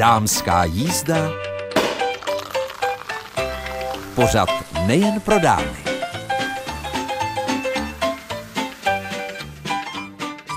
Dámská jízda. Pořad nejen pro dámy.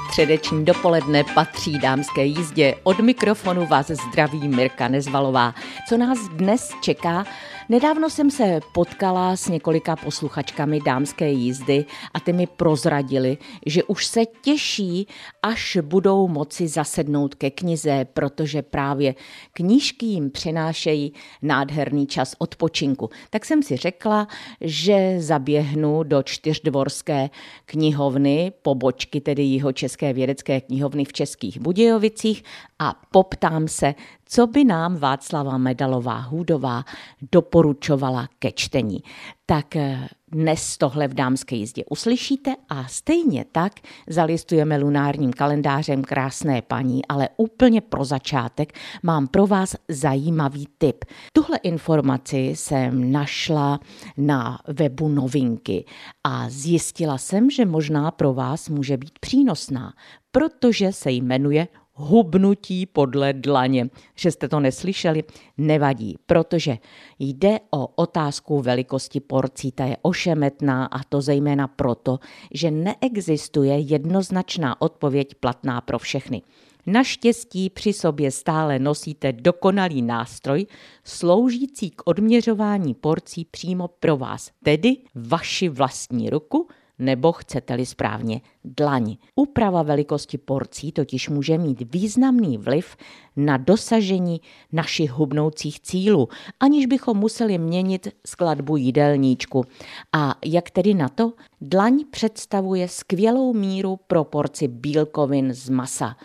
Středeční dopoledne patří dámské jízdě. Od mikrofonu vás zdraví Mirka Nezvalová. Co nás dnes čeká, Nedávno jsem se potkala s několika posluchačkami dámské jízdy a ty mi prozradili, že už se těší, až budou moci zasednout ke knize, protože právě knížky jim přinášejí nádherný čas odpočinku. Tak jsem si řekla, že zaběhnu do čtyřdvorské knihovny, pobočky tedy jeho České vědecké knihovny v Českých Budějovicích a poptám se, co by nám Václava Medalová Hůdová doporučovala ke čtení. Tak eh, dnes tohle v dámské jízdě uslyšíte a stejně tak zalistujeme lunárním kalendářem krásné paní, ale úplně pro začátek mám pro vás zajímavý tip. Tuhle informaci jsem našla na webu Novinky a zjistila jsem, že možná pro vás může být přínosná, protože se jmenuje hubnutí podle dlaně. Že jste to neslyšeli? Nevadí, protože jde o otázku velikosti porcí. Ta je ošemetná a to zejména proto, že neexistuje jednoznačná odpověď platná pro všechny. Naštěstí při sobě stále nosíte dokonalý nástroj, sloužící k odměřování porcí přímo pro vás, tedy vaši vlastní ruku – nebo chcete-li správně dlaň. Úprava velikosti porcí totiž může mít významný vliv na dosažení našich hubnoucích cílů, aniž bychom museli měnit skladbu jídelníčku. A jak tedy na to? Dlaň představuje skvělou míru proporci bílkovin z masa.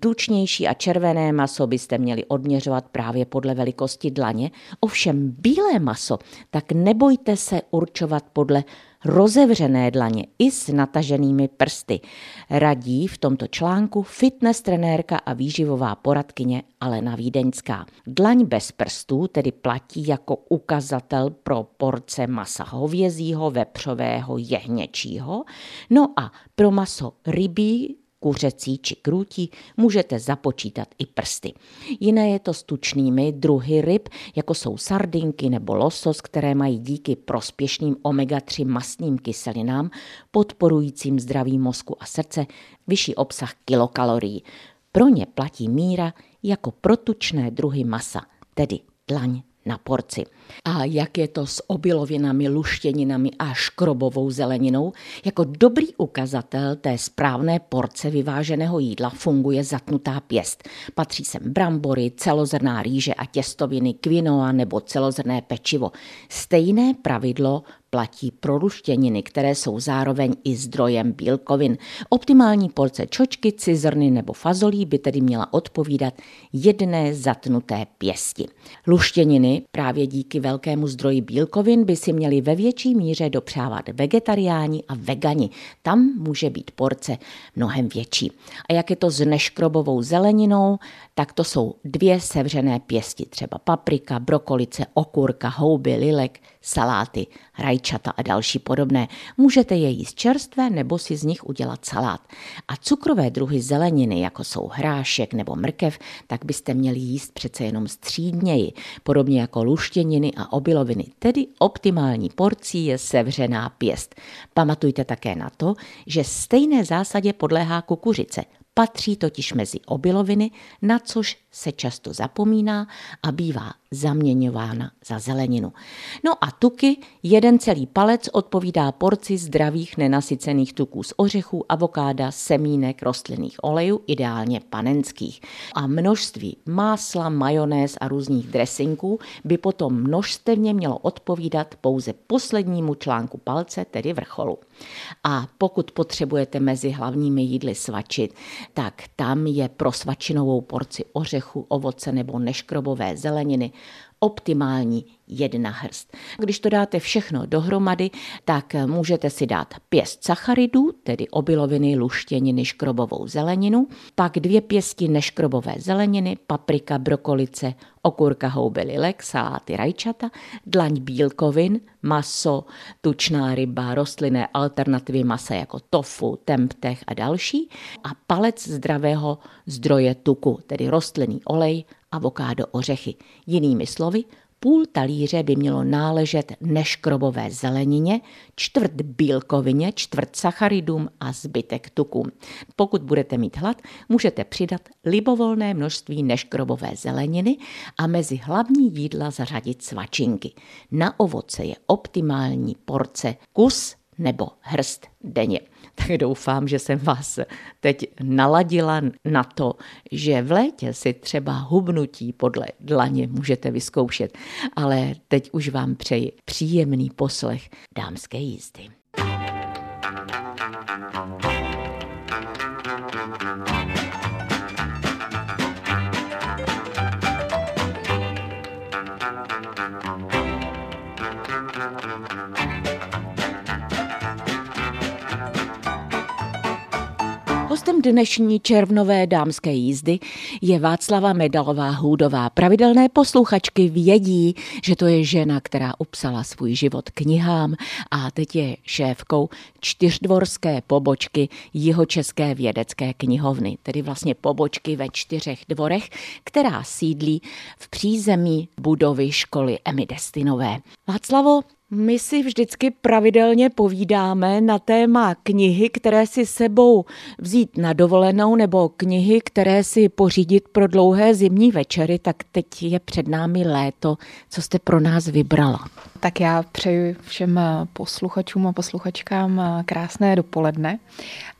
Tučnější a červené maso byste měli odměřovat právě podle velikosti dlaně, ovšem bílé maso tak nebojte se určovat podle rozevřené dlaně i s nataženými prsty. Radí v tomto článku fitness trenérka a výživová poradkyně Alena Vídeňská. Dlaň bez prstů tedy platí jako ukazatel pro porce masa hovězího, vepřového, jehněčího, no a pro maso rybí, kuřecí či krůtí můžete započítat i prsty. Jiné je to s tučnými druhy ryb, jako jsou sardinky nebo losos, které mají díky prospěšným omega-3 mastním kyselinám, podporujícím zdraví mozku a srdce, vyšší obsah kilokalorií. Pro ně platí míra jako pro tučné druhy masa, tedy dlaň na porci. A jak je to s obilovinami, luštěninami a škrobovou zeleninou? Jako dobrý ukazatel té správné porce vyváženého jídla funguje zatnutá pěst. Patří sem brambory, celozrná rýže a těstoviny, kvinoa nebo celozrné pečivo. Stejné pravidlo platí pro ruštěniny, které jsou zároveň i zdrojem bílkovin. Optimální porce čočky, cizrny nebo fazolí by tedy měla odpovídat jedné zatnuté pěsti. Luštěniny právě díky velkému zdroji bílkovin by si měli ve větší míře dopřávat vegetariáni a vegani. Tam může být porce mnohem větší. A jak je to s neškrobovou zeleninou, tak to jsou dvě sevřené pěsti, třeba paprika, brokolice, okurka, houby, lilek, saláty, rajčata a další podobné. Můžete je jíst čerstvé nebo si z nich udělat salát. A cukrové druhy zeleniny, jako jsou hrášek nebo mrkev, tak byste měli jíst přece jenom střídněji, podobně jako luštěniny a obiloviny, tedy optimální porcí je sevřená pěst. Pamatujte také na to, že stejné zásadě podléhá kukuřice – Patří totiž mezi obiloviny, na což se často zapomíná a bývá zaměňována za zeleninu. No a tuky, jeden celý palec odpovídá porci zdravých nenasycených tuků z ořechů, avokáda, semínek, rostlinných olejů, ideálně panenských. A množství másla, majonéz a různých dressinků by potom množstevně mělo odpovídat pouze poslednímu článku palce, tedy vrcholu. A pokud potřebujete mezi hlavními jídly svačit, tak tam je pro svačinovou porci ořechu, ovoce nebo neškrobové zeleniny optimální jedna hrst. Když to dáte všechno dohromady, tak můžete si dát pěst sacharidů, tedy obiloviny, luštěniny, škrobovou zeleninu, pak dvě pěsti neškrobové zeleniny, paprika, brokolice, okurka, houby, lilek, saláty, rajčata, dlaň bílkovin, maso, tučná ryba, rostlinné alternativy masa jako tofu, temptech a další a palec zdravého zdroje tuku, tedy rostlinný olej avokádo ořechy. Jinými slovy, Půl talíře by mělo náležet neškrobové zelenině, čtvrt bílkovině, čtvrt sacharidům a zbytek tukům. Pokud budete mít hlad, můžete přidat libovolné množství neškrobové zeleniny a mezi hlavní jídla zařadit svačinky. Na ovoce je optimální porce kus nebo hrst denně. Tak doufám, že jsem vás teď naladila na to, že v létě si třeba hubnutí podle dlaně můžete vyzkoušet, ale teď už vám přeji příjemný poslech dámské jízdy. Dnešní červnové dámské jízdy je Václava Medalová Hůdová. Pravidelné posluchačky vědí, že to je žena, která upsala svůj život knihám a teď je šéfkou čtyřdvorské pobočky Jihočeské vědecké knihovny, tedy vlastně pobočky ve čtyřech dvorech, která sídlí v přízemí budovy školy Emy Destinové. Václavo, my si vždycky pravidelně povídáme na téma knihy, které si sebou vzít na dovolenou, nebo knihy, které si pořídit pro dlouhé zimní večery, tak teď je před námi léto. Co jste pro nás vybrala? Tak já přeju všem posluchačům a posluchačkám krásné dopoledne.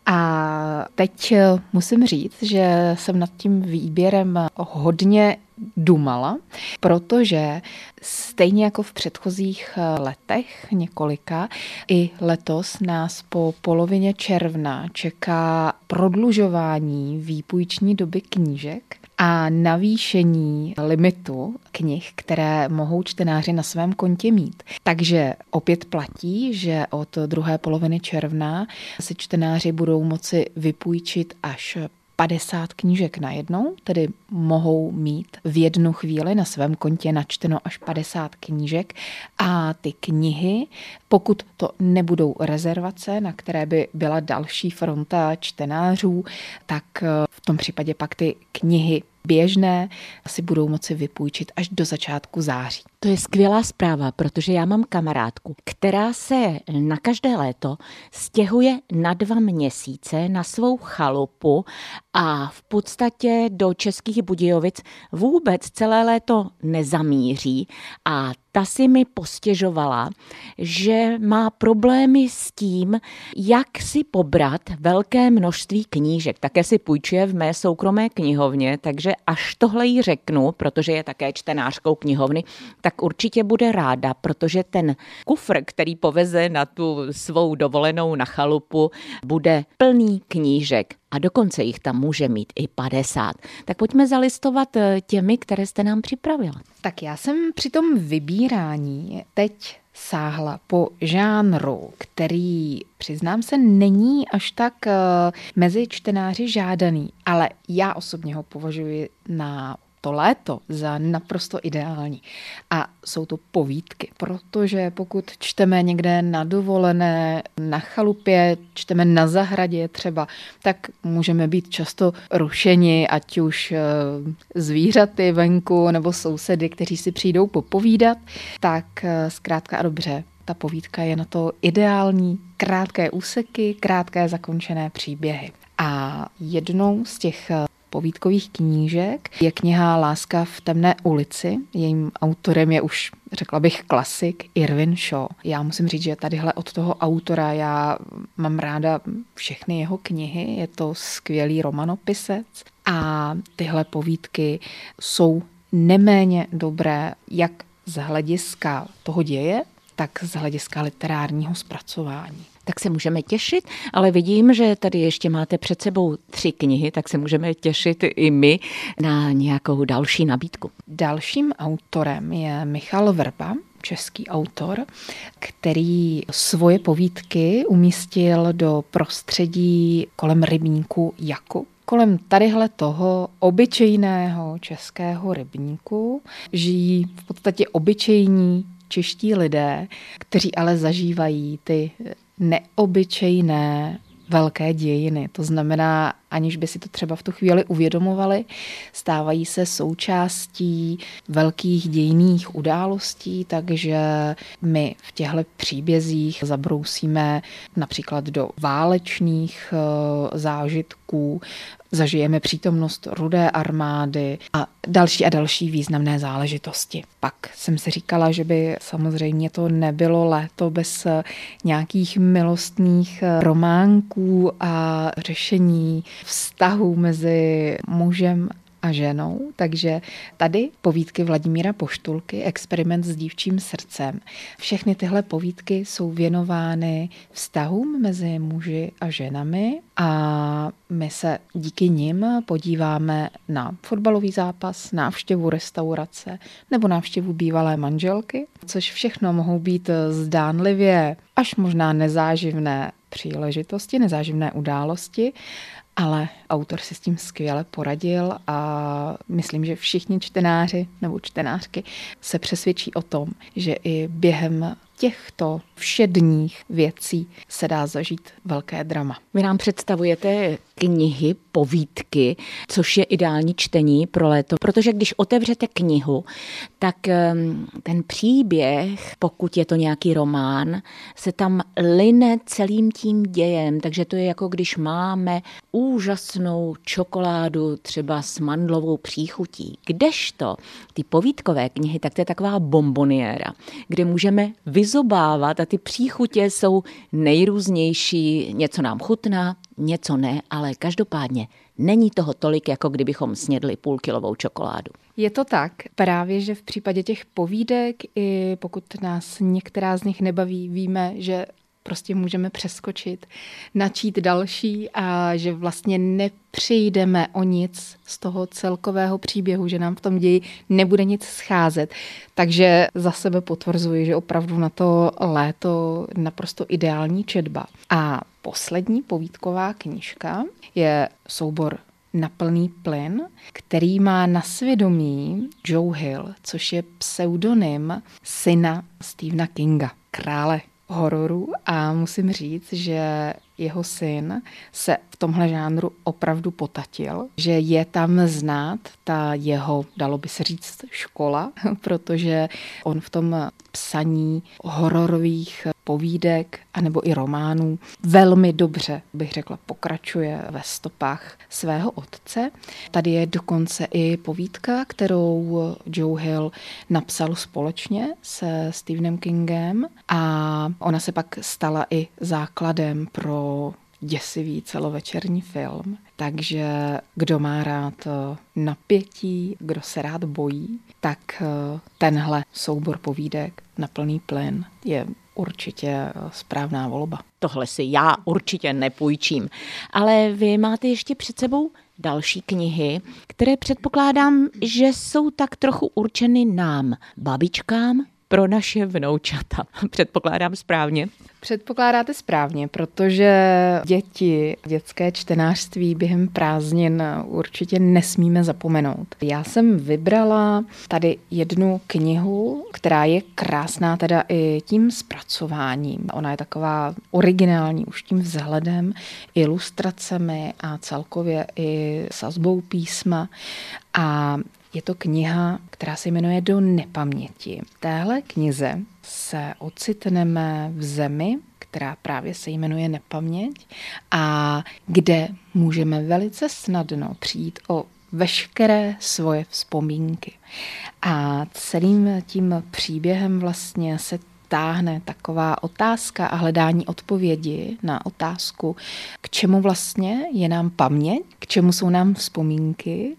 A teď musím říct, že jsem nad tím výběrem hodně dumala, protože stejně jako v předchozích eh, letech několika, i letos nás po polovině června čeká prodlužování výpůjční doby knížek a navýšení limitu knih, které mohou čtenáři na svém kontě mít. Takže opět platí, že od druhé poloviny června si čtenáři budou moci vypůjčit až 50 knížek najednou, tedy mohou mít v jednu chvíli na svém kontě načteno až 50 knížek a ty knihy, pokud to nebudou rezervace, na které by byla další fronta čtenářů, tak v tom případě pak ty knihy běžné si budou moci vypůjčit až do začátku září. To je skvělá zpráva, protože já mám kamarádku, která se na každé léto stěhuje na dva měsíce na svou chalupu a v podstatě do Českých Budějovic vůbec celé léto nezamíří a ta si mi postěžovala, že má problémy s tím, jak si pobrat velké množství knížek. Také si půjčuje v mé soukromé knihovně, takže až tohle jí řeknu, protože je také čtenářkou knihovny, tak určitě bude ráda, protože ten kufr, který poveze na tu svou dovolenou na chalupu, bude plný knížek a dokonce jich tam může mít i 50. Tak pojďme zalistovat eh, těmi, které jste nám připravila. Tak já jsem při tom vybírání teď sáhla po žánru, který, přiznám se, není až tak eh, mezi čtenáři žádaný, ale já osobně ho považuji na to léto za naprosto ideální. A jsou to povídky, protože pokud čteme někde na dovolené, na chalupě, čteme na zahradě třeba, tak můžeme být často rušeni, ať už eh, zvířaty venku nebo sousedy, kteří si přijdou popovídat, tak eh, zkrátka a dobře ta povídka je na to ideální, krátké úseky, krátké zakončené příběhy. A jednou z těch eh, povídkových knížek je kniha Láska v temné ulici. Jejím autorem je už, řekla bych, klasik Irvin Shaw. Já musím říct, že tadyhle od toho autora já mám ráda všechny jeho knihy. Je to skvělý romanopisec a tyhle povídky jsou neméně dobré jak z hlediska toho děje, tak z hlediska literárního zpracování tak se můžeme těšit, ale vidím, že tady ještě máte před sebou tři knihy, tak se můžeme těšit i my na nějakou další nabídku. Dalším autorem je Michal Vrba, český autor, který svoje povídky umístil do prostředí kolem rybníku Jakub. Kolem tadyhle toho obyčejného českého rybníku žijí v podstatě obyčejní čeští lidé, kteří ale zažívají ty neobyčejné velké dějiny. To znamená, aniž by si to třeba v tu chvíli uvědomovali, stávají se součástí velkých dějných událostí, takže my v těchto příbězích zabrousíme například do válečných eh, zážitků, zažijeme přítomnost rudé armády a další a další významné záležitosti. Pak jsem si říkala, že by samozřejmě to nebylo léto bez nějakých milostných románků a řešení vztahu mezi mužem a ženou, takže tady povídky Vladimíra Poštulky, experiment s dívčím srdcem. Všechny tyhle povídky jsou věnovány vztahům mezi muži a ženami a my se díky nim podíváme na fotbalový zápas, návštěvu restaurace nebo návštěvu bývalé manželky, což všechno mohou být zdánlivě až možná nezáživné příležitosti, nezáživné události, ale autor si s tím skvěle poradil a myslím, že všichni čtenáři nebo čtenářky se přesvědčí o tom, že i během těchto všedních věcí se dá zažít velké drama. Vy nám představujete knihy, povídky, což je ideální čtení pro léto, protože když otevřete knihu, tak ten příběh, pokud je to nějaký román, se tam line celým tím dějem, takže to je jako když máme úžasnou čokoládu třeba s mandlovou příchutí. Kdežto ty povídkové knihy, tak to je taková bomboniéra, kde můžeme vyzobávat a ty příchutě jsou nejrůznější, něco nám chutná, něco ne, ale každopádně není toho tolik, jako kdybychom snědli půlkilovou čokoládu. Je to tak. Právě, že v případě těch povídek, i pokud nás některá z nich nebaví, víme, že prostě můžeme přeskočit, načít další a že vlastně nepřijdeme o nic z toho celkového příběhu, že nám v tom ději nebude nic scházet. Takže za sebe potvrzuji, že opravdu na to léto naprosto ideální četba. A poslední povídková knížka je soubor na plný plyn, který má na svědomí Joe Hill, což je pseudonym syna Stephena Kinga, krále hororu a musím říct, že jeho syn se v tomhle žánru opravdu potatil, že je tam znát ta jeho, dalo by se říct, škola, protože on v tom psaní hororových povídek anebo i románů velmi dobře, bych řekla, pokračuje ve stopách svého otce. Tady je dokonce i povídka, kterou Joe Hill napsal společně se Stephenem Kingem a ona se pak stala i základem pro děsivý celovečerní film. Takže kdo má rád napětí, kdo se rád bojí, tak tenhle soubor povídek na plný plyn je určitě správná volba. Tohle si já určitě nepůjčím. Ale vy máte ještě před sebou další knihy, které předpokládám, že jsou tak trochu určeny nám, babičkám, pro naše vnoučata. Předpokládám správně. Předpokládáte správně, protože děti, dětské čtenářství během prázdnin určitě nesmíme zapomenout. Já jsem vybrala tady jednu knihu, která je krásná teda i tím zpracováním. Ona je taková originální už tím vzhledem, ilustracemi a celkově i sazbou písma. A je to kniha, která se jmenuje Do nepaměti. V téhle knize se ocitneme v zemi, která právě se jmenuje Nepaměť a kde můžeme velice snadno přijít o veškeré svoje vzpomínky. A celým tím příběhem vlastně se táhne taková otázka a hledání odpovědi na otázku, k čemu vlastně je nám paměť, k čemu jsou nám vzpomínky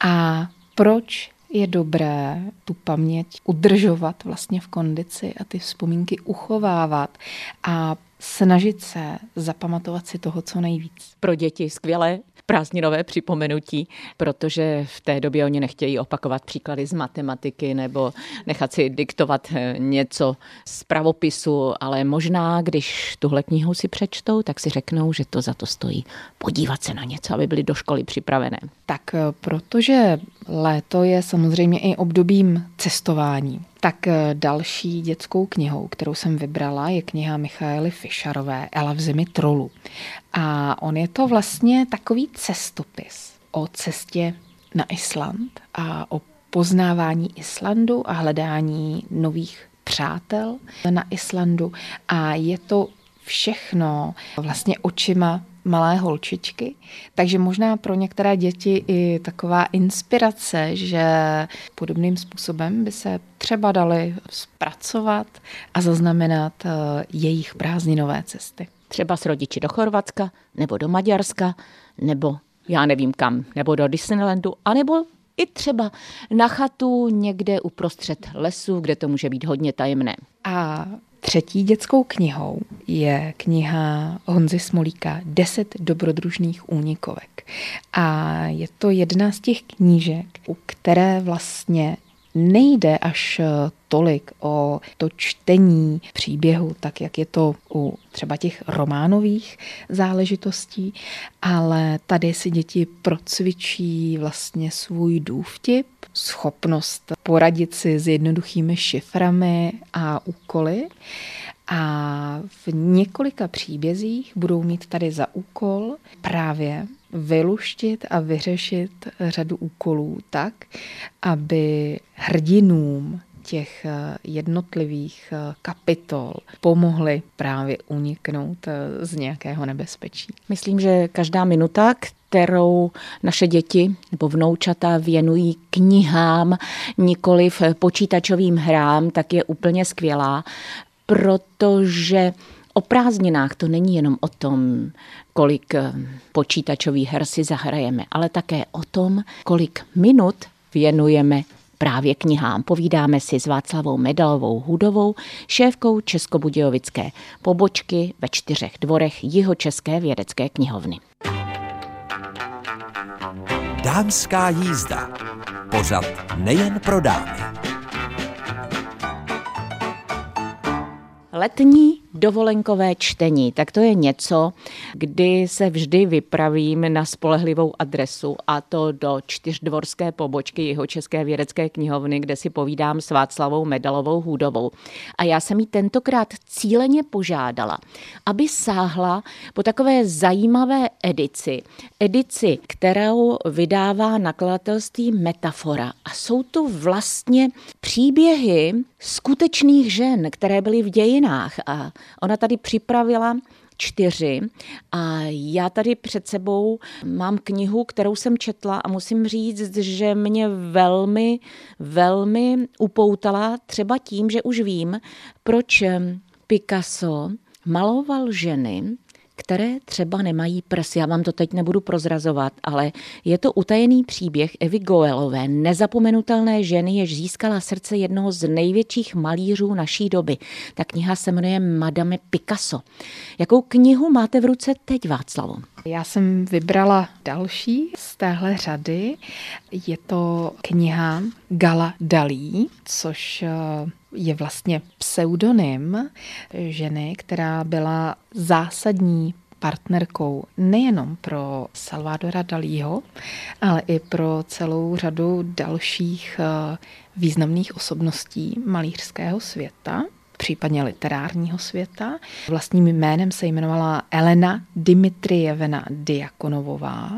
a proč je dobré tu paměť udržovat vlastně v kondici a ty vzpomínky uchovávat. A snažit se zapamatovat si toho, co nejvíc. Pro děti skvělé prázdninové připomenutí, protože v té době oni nechtějí opakovat příklady z matematiky nebo nechat si diktovat eh, něco z pravopisu, ale možná, když tuhle knihu si přečtou, tak si řeknou, že to za to stojí podívat se na něco, aby byli do školy připravené. Tak eh, protože léto je samozřejmě i obdobím cestování, Tak eh, další dětskou knihou, kterou jsem vybrala, je kniha Michaely Fischerové Ela v zemi trolu. A on je to vlastně takový cestopis o cestě na Island a o poznávání Islandu a hledání nových přátel na Islandu. A je to všechno vlastně očima malé holčičky, takže možná pro některé děti i taková inspirace, že podobným způsobem by se třeba dali zpracovat a zaznamenat eh, jejich prázdninové cesty. Třeba s rodiči do Chorvatska, nebo do Maďarska, nebo já nevím kam, nebo do Disneylandu, anebo i třeba na chatu někde uprostřed lesu, kde to může být hodně tajemné. A Třetí dětskou knihou je kniha Honzy Smolíka Deset dobrodružných únikovek. A je to jedna z těch knížek, u které vlastně nejde až tolik o to čtení příběhu, tak jak je to u třeba těch románových záležitostí, ale tady si děti procvičí vlastně svůj důvtip, schopnost poradit si s jednoduchými šiframi a úkoly. A v několika příbězích budou mít tady za úkol právě vyluštit a vyřešit řadu úkolů tak, aby hrdinům těch eh, jednotlivých eh, kapitol pomohly právě uniknout eh, z nějakého nebezpečí. Myslím, že každá minuta, kterou naše děti nebo vnoučata věnují knihám, nikoli v počítačovým hrám, tak je úplně skvělá, protože O prázdninách to není jenom o tom, kolik počítačových her si zahrajeme, ale také o tom, kolik minut věnujeme právě knihám. Povídáme si s Václavou Medalovou Hudovou, šéfkou Českobudějovické pobočky ve čtyřech dvorech Jihočeské vědecké knihovny. Dámská jízda. Pořad nejen pro dámy. Letní dovolenkové čtení, tak to je něco, kdy se vždy vypravím na spolehlivou adresu a to do čtyřdvorské pobočky jeho České vědecké knihovny, kde si povídám s Václavou Medalovou Hůdovou. A já jsem jí tentokrát cíleně požádala, aby sáhla po takové zajímavé edici. Edici, kterou vydává nakladatelství Metafora. A jsou to vlastně příběhy skutečných žen, které byly v dějinách. A Ona tady připravila čtyři a já tady před sebou mám knihu, kterou jsem četla a musím říct, že mě velmi, velmi upoutala třeba tím, že už vím, proč Picasso maloval ženy, které třeba nemají prs. Já vám to teď nebudu prozrazovat, ale je to utajený příběh Evy Goelové, nezapomenutelné ženy, jež získala srdce jednoho z největších malířů naší doby. Ta kniha se jmenuje Madame Picasso. Jakou knihu máte v ruce teď, Václavo? Já jsem vybrala další z téhle řady. Je to kniha Gala Dalí, což eh, je vlastně pseudonym ženy, která byla zásadní partnerkou nejenom pro Salvadora Dalího, ale i pro celou řadu dalších eh, významných osobností malířského světa případně literárního světa. Vlastním jménem se jmenovala Elena Dimitrievna Diakonovová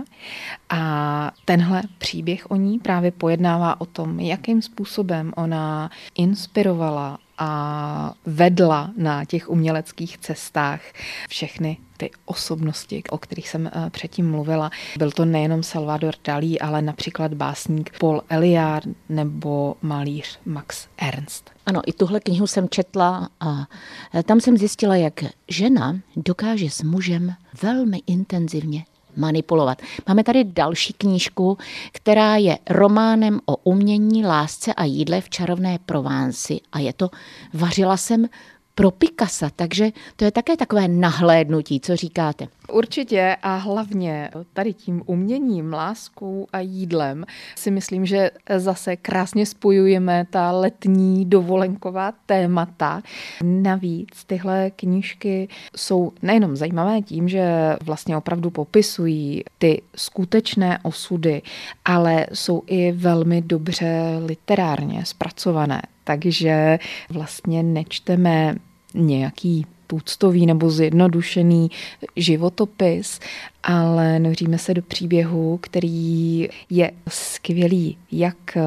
a tenhle příběh o ní právě pojednává o tom, jakým způsobem ona inspirovala a vedla na těch uměleckých cestách všechny ty osobnosti, o kterých jsem eh, předtím mluvila. Byl to nejenom Salvador Dalí, ale například básník Paul Eliard nebo malíř Max Ernst. Ano, i tuhle knihu jsem četla a eh, tam jsem zjistila, jak žena dokáže s mužem velmi intenzivně manipulovat. Máme tady další knížku, která je románem o umění, lásce a jídle v čarovné Provánci a je to Vařila jsem pro Picasa, takže to je také takové nahlédnutí, co říkáte. Určitě a hlavně tady tím uměním, láskou a jídlem si myslím, že zase krásně spojujeme ta letní dovolenková témata. Navíc tyhle knížky jsou nejenom zajímavé tím, že vlastně opravdu popisují ty skutečné osudy, ale jsou i velmi dobře literárně zpracované. takže vlastně nečteme nějaký tuctový nebo zjednodušený životopis, ale noříme se do příběhu, který je skvělý jak eh,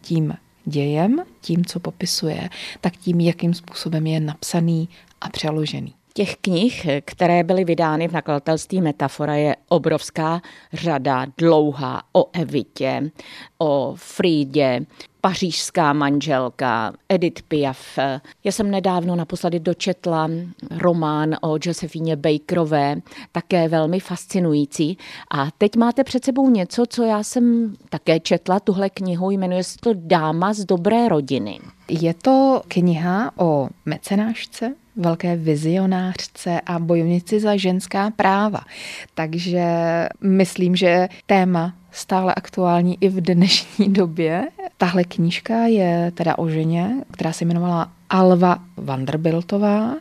tím dějem, tím, co popisuje, tak tím, jakým způsobem je napsaný a přeložený. Těch knih, které byly vydány v nakladatelství Metafora, je obrovská řada, dlouhá, o Evitě, o Frídě, pařížská manželka, Edith Piaf. Já jsem nedávno naposledy dočetla román o Josefíně Bakerové, také velmi fascinující. A teď máte před sebou něco, co já jsem také četla, tuhle knihu, jmenuje se to Dáma z dobré rodiny. Je to kniha o mecenášce, velké vizionářce a bojovnici za ženská práva. Takže myslím, že téma stále aktuální i v dnešní době. Tahle knížka je teda o ženě, která se jmenovala Alva Vanderbiltová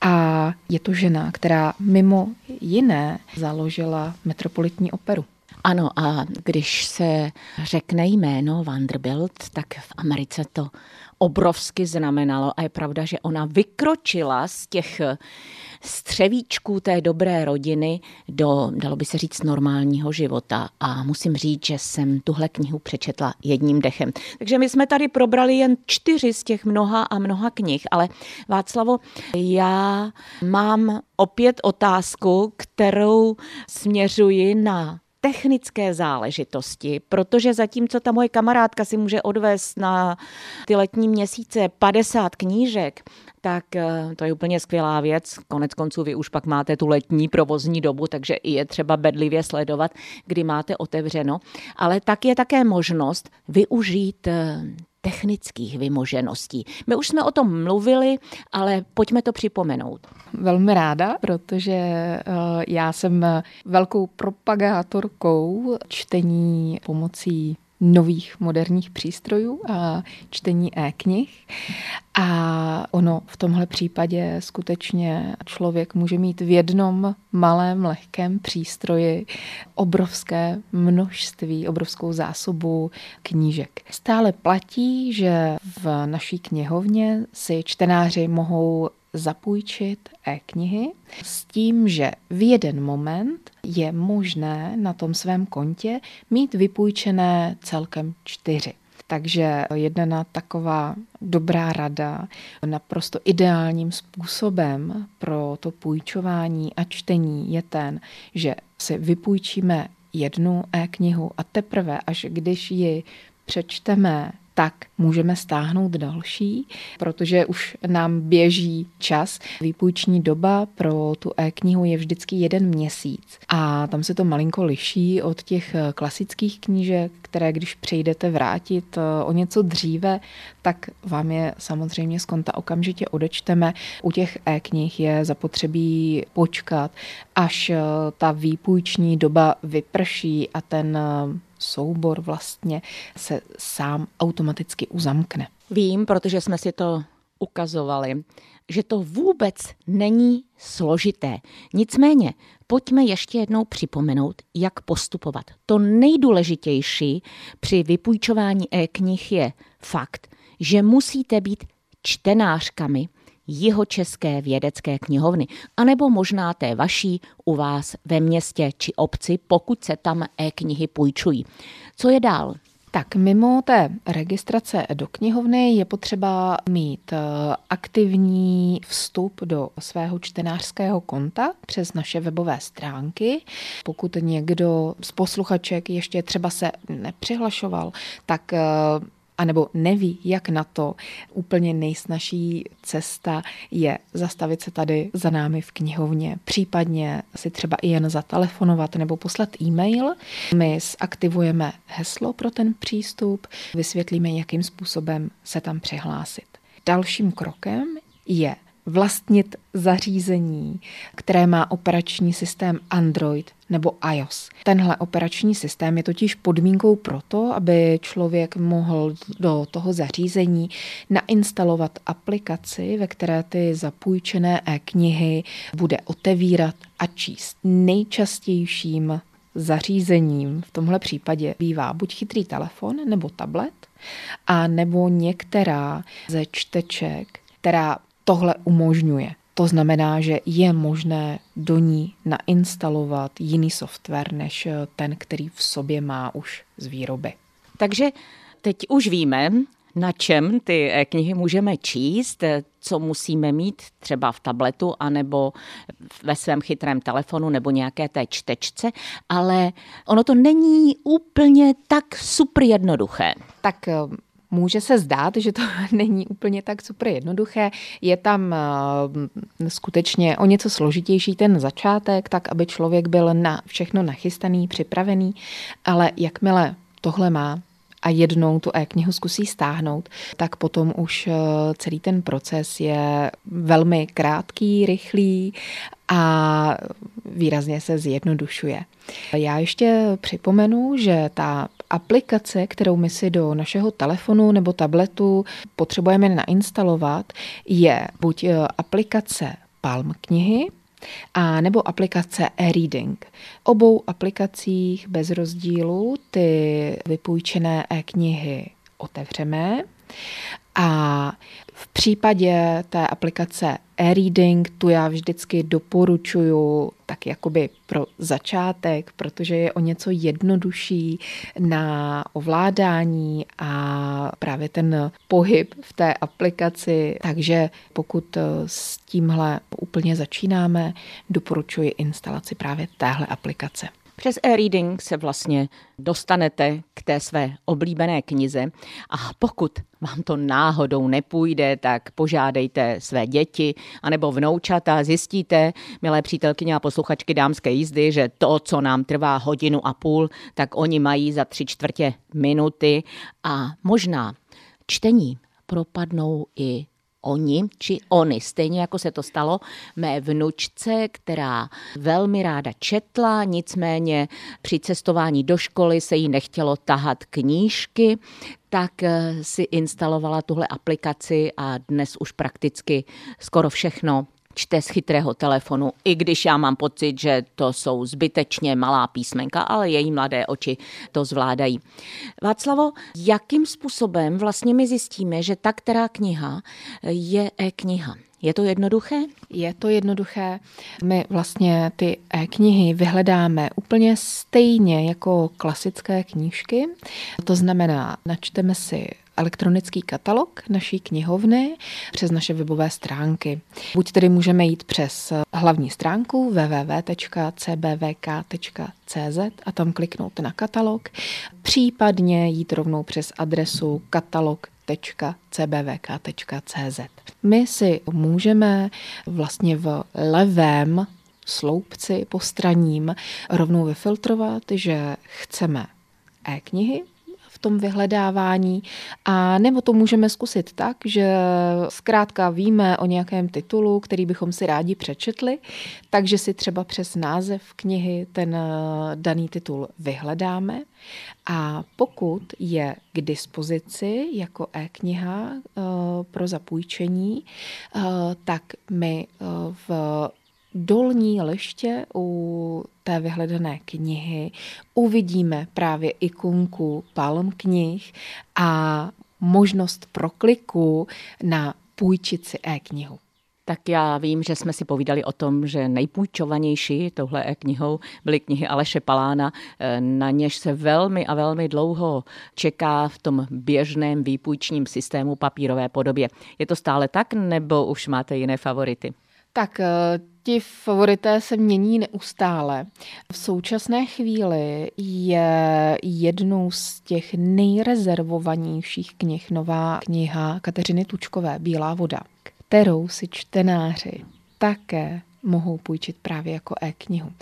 a je to žena, která mimo jiné založila Metropolitní operu. Ano, a když se řekne jméno Vanderbilt, tak v Americe to obrovsky znamenalo a je pravda, že ona vykročila z těch střevíčků té dobré rodiny do, dalo by se říct, normálního života. A musím říct, že jsem tuhle knihu přečetla jedním dechem. Takže my jsme tady probrali jen čtyři z těch mnoha a mnoha knih, ale Václavo, já mám opět otázku, kterou směřuji na technické záležitosti, protože zatímco ta moje kamarádka si může odvést na ty letní měsíce 50 knížek, tak eh, to je úplně skvělá věc. Konec konců vy už pak máte tu letní provozní dobu, takže i je třeba bedlivě sledovat, kdy máte otevřeno. Ale tak je také možnost využít eh, technických vymožeností. My už jsme o tom mluvili, ale pojďme to připomenout. Velmi ráda, protože eh, já jsem velkou propagátorkou čtení pomocí nových moderních přístrojů a čtení e-knih. A ono v tomhle případě skutečně člověk může mít v jednom malém, lehkém přístroji obrovské množství, obrovskou zásobu knížek. Stále platí, že v naší knihovně si čtenáři mohou zapůjčit e-knihy s tím, že v jeden moment je možné na tom svém kontě mít vypůjčené celkem čtyři. Takže jedna taková dobrá rada naprosto ideálním způsobem pro to půjčování a čtení je ten, že si vypůjčíme jednu e-knihu a teprve, až když ji přečteme tak můžeme stáhnout další, protože už nám běží čas. Výpůjční doba pro tu e-knihu je vždycky jeden měsíc a tam se to malinko liší od těch klasických knížek, které když přejdete vrátit eh, o něco dříve, tak vám je samozřejmě z konta okamžitě odečteme. U těch e-knih je zapotřebí počkat, až eh, ta výpůjční doba vyprší a ten eh, soubor vlastně se sám automaticky uzamkne. Vím, protože jsme si to ukazovali, že to vůbec není složité. Nicméně, pojďme ještě jednou připomenout, jak postupovat. To nejdůležitější při vypůjčování e-knih je fakt, že musíte být čtenářkami Jihočeské vědecké knihovny, anebo možná té vaší u vás ve městě či obci, pokud se tam e-knihy půjčují. Co je dál? Tak mimo té registrace do knihovny je potřeba mít eh, aktivní vstup do svého čtenářského konta přes naše webové stránky. Pokud někdo z posluchaček ještě třeba se nepřihlašoval, tak eh, anebo neví, jak na to, úplně nejsnažší cesta je zastavit se tady za námi v knihovně, případně si třeba i jen zatelefonovat nebo poslat e-mail. My zaktivujeme heslo pro ten přístup, vysvětlíme, jakým způsobem se tam přihlásit. Dalším krokem je vlastnit zařízení, které má operační systém Android nebo iOS. Tenhle operační systém je totiž podmínkou pro to, aby člověk mohl do toho zařízení nainstalovat aplikaci, ve které ty zapůjčené e-knihy bude otevírat a číst. Nejčastějším zařízením v tomhle případě bývá buď chytrý telefon nebo tablet, a nebo některá ze čteček, která tohle umožňuje. To znamená, že je možné do ní nainstalovat jiný software než ten, který v sobě má už z výroby. Takže teď už víme, na čem ty knihy můžeme číst, co musíme mít třeba v tabletu anebo ve svém chytrém telefonu nebo nějaké té čtečce, ale ono to není úplně tak super jednoduché. Tak eh, Může se zdát, že to není úplně tak super jednoduché. Je tam eh, skutečně o něco složitější ten začátek, tak aby člověk byl na všechno nachystaný, připravený, ale jakmile tohle má, a jednou tu e-knihu zkusí stáhnout, tak potom už eh, celý ten proces je velmi krátký, rychlý a výrazně se zjednodušuje. Já ještě připomenu, že ta aplikace, kterou my si do našeho telefonu nebo tabletu potřebujeme nainstalovat, je buď eh, aplikace Palm knihy, a nebo aplikace e-reading. Obou aplikacích bez rozdílu ty vypůjčené e-knihy otevřeme a v případě té aplikace e-reading tu já vždycky doporučuju tak jakoby pro začátek, protože je o něco jednodušší na ovládání a právě ten pohyb v té aplikaci. Takže pokud s tímhle úplně začínáme, doporučuji instalaci právě téhle aplikace. Přes e-reading se vlastně dostanete k té své oblíbené knize a pokud vám to náhodou nepůjde, tak požádejte své děti anebo vnoučata. Zjistíte, milé přítelkyně a posluchačky dámské jízdy, že to, co nám trvá hodinu a půl, tak oni mají za tři čtvrtě minuty a možná čtení propadnou i oni či oni, stejně jako se to stalo mé vnučce, která velmi ráda četla, nicméně při cestování do školy se jí nechtělo tahat knížky, tak eh, si instalovala tuhle aplikaci a dnes už prakticky skoro všechno čte z chytrého telefonu, i když já mám pocit, že to jsou zbytečně malá písmenka, ale její mladé oči to zvládají. Václavo, jakým způsobem vlastně my zjistíme, že ta která kniha je e-kniha? Je to jednoduché? Je to jednoduché. My vlastně ty e-knihy vyhledáme úplně stejně jako klasické knížky. To znamená, načteme si elektronický katalog naší knihovny přes naše webové stránky. Buď tedy můžeme jít přes hlavní stránku www.cbvk.cz a tam kliknout na katalog, případně jít rovnou přes adresu katalog.cbvk.cz. My si můžeme vlastně v levém sloupci postraním rovnou vyfiltrovat, že chceme e-knihy, tom vyhledávání, a nebo to můžeme zkusit tak, že zkrátka víme o nějakém titulu, který bychom si rádi přečetli, takže si třeba přes název knihy ten eh, daný titul vyhledáme. A pokud je k dispozici jako e-kniha eh, pro zapůjčení, eh, tak my v dolní liště u té vyhledané knihy uvidíme právě ikonku Palm knih a možnost prokliku na půjčici e-knihu. Tak já vím, že jsme si povídali o tom, že nejpůjčovanější touhle e-knihou byly knihy Aleše Palána, e, na něž se velmi a velmi dlouho čeká v tom běžném výpůjčním systému papírové podobě. Je to stále tak, nebo už máte jiné favority? Tak e, ti favorité se mění neustále. V současné chvíli je jednou z těch nejrezervovanějších knih nová kniha Kateřiny Tučkové Bílá voda, kterou si čtenáři také mohou půjčit právě jako e-knihu.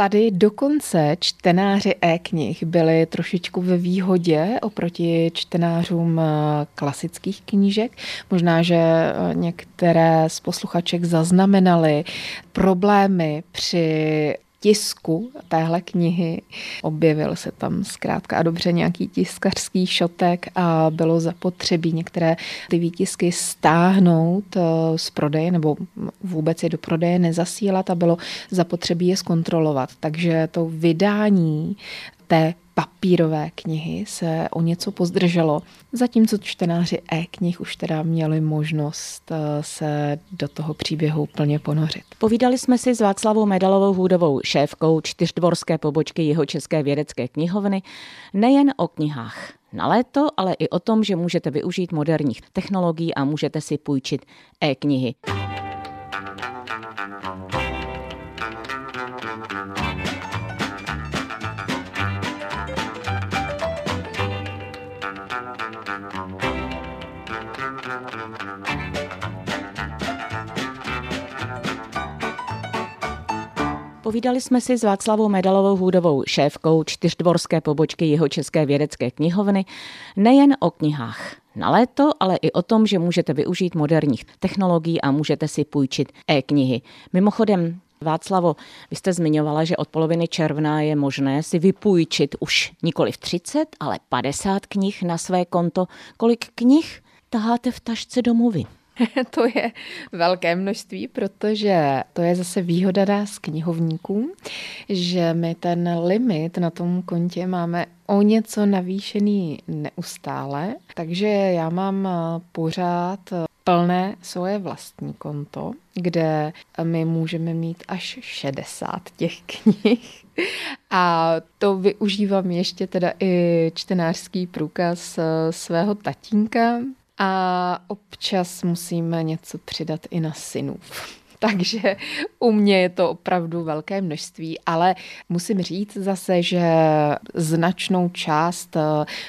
Tady dokonce čtenáři e-knih byli trošičku ve výhodě oproti čtenářům eh, klasických knížek. Možná, že eh, některé z posluchaček zaznamenali problémy při tisku téhle knihy. Objevil se tam zkrátka a dobře nějaký tiskařský šotek a bylo zapotřebí některé ty výtisky stáhnout eh, z prodeje nebo vůbec je do prodeje nezasílat a bylo zapotřebí je zkontrolovat. Takže to vydání té papírové knihy se o něco pozdrželo, zatímco čtenáři e-knih už teda měli možnost eh, se do toho příběhu plně ponořit. Povídali jsme si s Václavou Medalovou hůdovou šéfkou čtyřdvorské pobočky jeho České vědecké knihovny nejen o knihách na léto, ale i o tom, že můžete využít moderních technologií a můžete si půjčit e-knihy. Povídali jsme si s Václavou Medalovou hůdovou šéfkou čtyřdvorské pobočky jeho České vědecké knihovny nejen o knihách na léto, ale i o tom, že můžete využít moderních technologií a můžete si půjčit e-knihy. Mimochodem, Václavo, vy jste zmiňovala, že od poloviny června je možné si vypůjčit už nikoli v 30, ale 50 knih na své konto. Kolik knih taháte v tašce domovy? to je velké množství, protože to je zase výhoda nás knihovníků, že my ten limit na tom kontě máme o něco navýšený neustále, takže já mám pořád plné svoje vlastní konto, kde my můžeme mít až 60 těch knih. A to využívám ještě teda i čtenářský průkaz svého tatínka, a občas musíme něco přidat i na synův. Takže u mě je to opravdu velké množství, ale musím říct zase, že značnou část eh,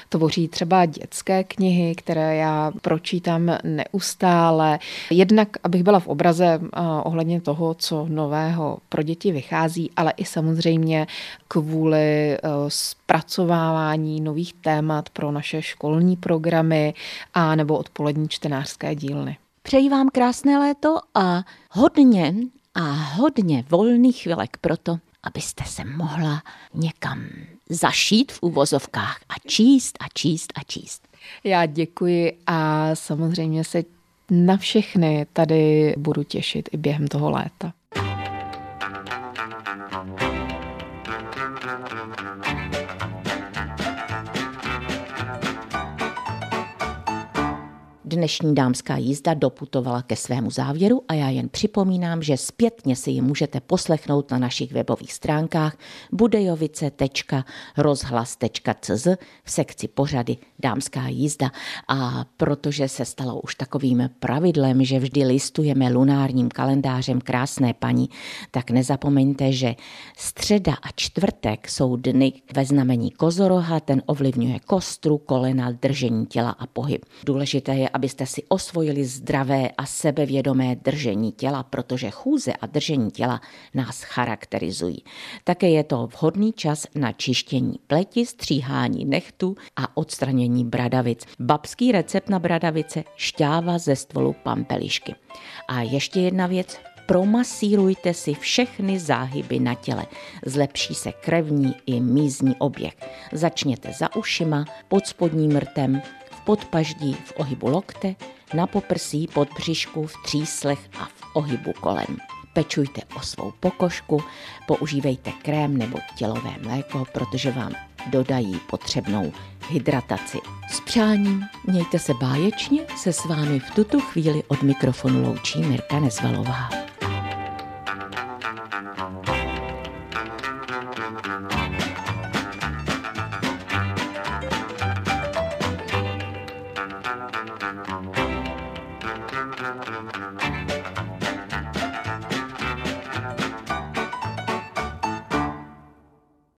tvoří třeba dětské knihy, které já pročítám neustále. Jednak, abych byla v obraze eh, ohledně toho, co nového pro děti vychází, ale i samozřejmě kvůli eh, zpracovávání nových témat pro naše školní programy a nebo odpolední čtenářské dílny. Přeji vám krásné léto a hodně a hodně volných chvilek proto, abyste se mohla někam zašít v uvozovkách a číst a číst a číst. Já děkuji a samozřejmě se na všechny tady budu těšit i během toho léta. Dnešní dámská jízda doputovala ke svému závěru a já jen připomínám, že zpětně si ji můžete poslechnout na našich webových stránkách budejovice.rozhlas.cz v sekci pořady Dámská jízda. A protože se stalo už takovým pravidlem, že vždy listujeme lunárním kalendářem krásné paní, tak nezapomeňte, že středa a čtvrtek jsou dny ve znamení kozoroha, ten ovlivňuje kostru, kolena, držení těla a pohyb. Důležité je, aby abyste si osvojili zdravé a sebevědomé držení těla, protože chůze a držení těla nás charakterizují. Také je to vhodný čas na čištění pleti, stříhání nechtů a odstranění bradavic. Babský recept na bradavice šťáva ze stvolu pampelišky. A ještě jedna věc, promasírujte si všechny záhyby na těle. Zlepší se krevní i mízní oběh. Začněte za ušima, pod spodním rtem, podpaždí v ohybu lokte, na poprsí, pod břišku, v tříslech a v ohybu kolem. Pečujte o svou pokožku, používejte krém nebo tělové mléko, protože vám dodají potřebnou hydrataci. S přáním mějte se báječně, se s vámi v tuto chvíli od mikrofonu loučí Mirka Nezvalová.